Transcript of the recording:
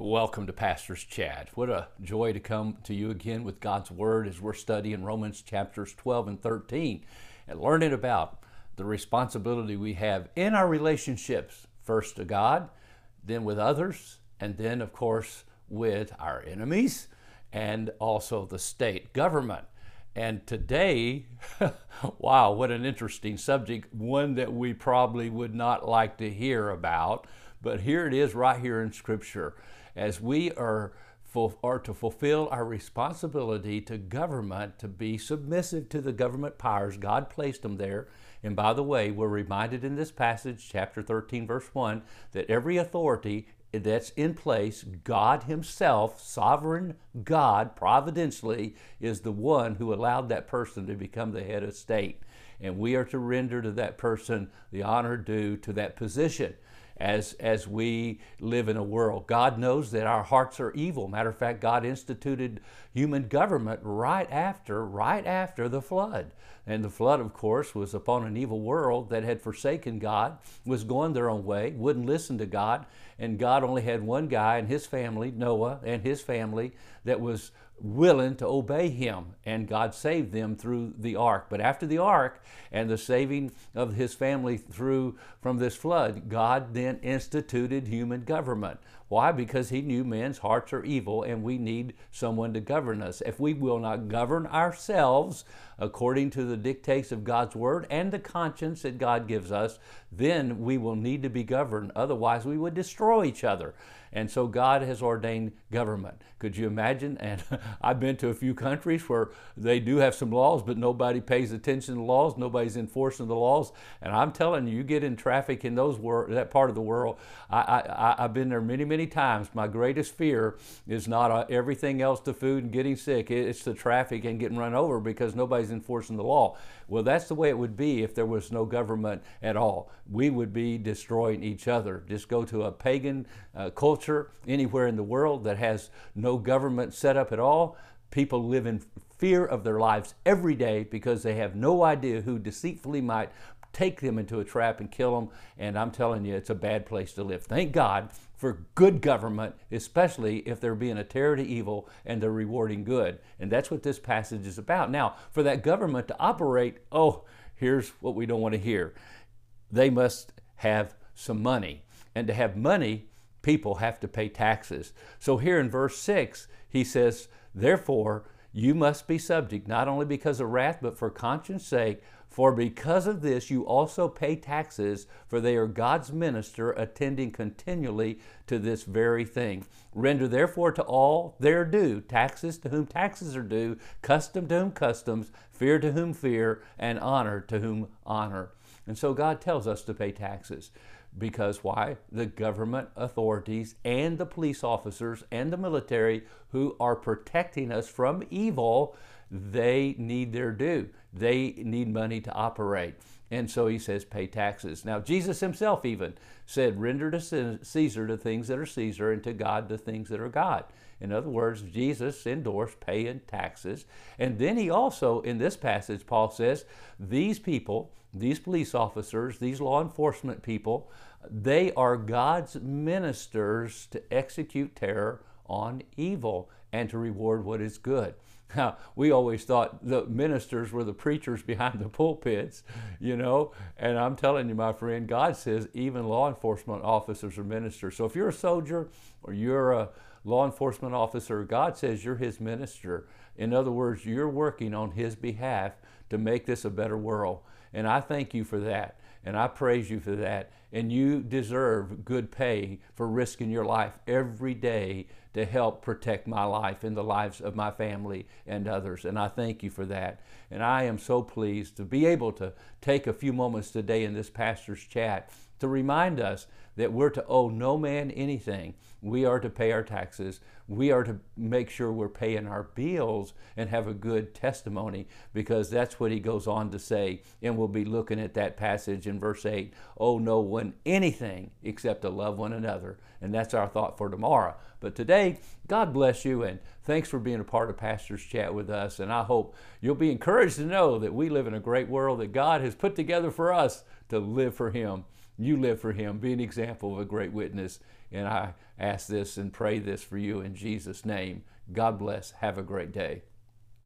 Welcome to Pastor's Chat. What a joy to come to you again with God's Word as we're studying Romans chapters 12 and 13 and learning about the responsibility we have in our relationships, first to God, then with others, and then, of course, with our enemies and also the state government. And today, wow, what an interesting subject, one that we probably would not like to hear about, but here it is right here in Scripture as we are, are to fulfill our responsibility to government, to be submissive to the government powers. God placed them there. And by the way, we're reminded in this passage, chapter 13, verse 1, that every authority that's in place, God Himself, sovereign God, providentially, is the one who allowed that person to become the head of state. And we are to render to that person the honor due to that position as, as we live in a world. God knows that our hearts are evil. Matter of fact, God instituted human government right after, right after the flood. And the flood, of course, was upon an evil world that had forsaken God, was going their own way, wouldn't listen to God, and God only had one guy and his family, Noah and his family, that was willing to obey him and God saved them through the ark. But after the ark and the saving of his family through from this flood, God then instituted human government. Why? Because he knew men's hearts are evil and we need someone to govern us. If we will not govern ourselves according to the dictates of God's word and the conscience that God gives us, then we will need to be governed. Otherwise, we would destroy each other. And so God has ordained government. Could you imagine? And I've been to a few countries where they do have some laws, but nobody pays attention to laws. Nobody's enforcing the laws. And I'm telling you, you get in traffic in those wor- that part of the world. I, I, I've been there many, many times. My greatest fear is not uh, everything else, the food and getting sick. It's the traffic and getting run over because nobody's enforcing the law. Well, that's the way it would be if there was no government at all. We would be destroying each other. Just go to a pagan uh, culture anywhere in the world that has no government set up at all. People live in fear of their lives every day because they have no idea who deceitfully might take them into a trap and kill them. And I'm telling you, it's a bad place to live. Thank God for good government, especially if they're being a terror to evil and they're rewarding good. And that's what this passage is about. Now, for that government to operate, oh, here's what we don't want to hear they must have some money. And to have money, people have to pay taxes. So here in verse 6, he says, Therefore, you must be subject, not only because of wrath, but for conscience sake. For because of this you also pay taxes, for they are God's minister, attending continually to this very thing. Render therefore to all their due, taxes to whom taxes are due, custom to whom customs, fear to whom fear, and honor to whom honor. And so God tells us to pay taxes. Because why? The government authorities and the police officers and the military who are protecting us from evil, they need their due. They need money to operate. And so he says, pay taxes. Now, Jesus himself even said, render to Caesar the things that are Caesar and to God the things that are God. In other words, Jesus endorsed paying taxes. And then he also, in this passage, Paul says, these people, these police officers, these law enforcement people, they are God's ministers to execute terror on evil and to reward what is good. Now, we always thought the ministers were the preachers behind the pulpits, you know, and I'm telling you, my friend, God says even law enforcement officers are ministers. So if you're a soldier or you're a law enforcement officer, God says you're his minister. In other words, you're working on his behalf to make this a better world. And I thank you for that. And I praise you for that. And you deserve good pay for risking your life every day to help protect my life and the lives of my family and others. And I thank you for that. And I am so pleased to be able to take a few moments today in this pastor's chat to remind us that we're to owe no man anything. We are to pay our taxes. We are to make sure we're paying our bills and have a good testimony because that's what he goes on to say. And we'll be looking at that passage in verse 8 owe no one anything except to love one another. And that's our thought for tomorrow. But today, God bless you and thanks for being a part of Pastor's Chat with us. And I hope you'll be encouraged to know that we live in a great world that God has put together for us to live for Him. You live for Him. Be an example of a great witness And I ask this and pray this for you in Jesus' name. God bless. Have a great day.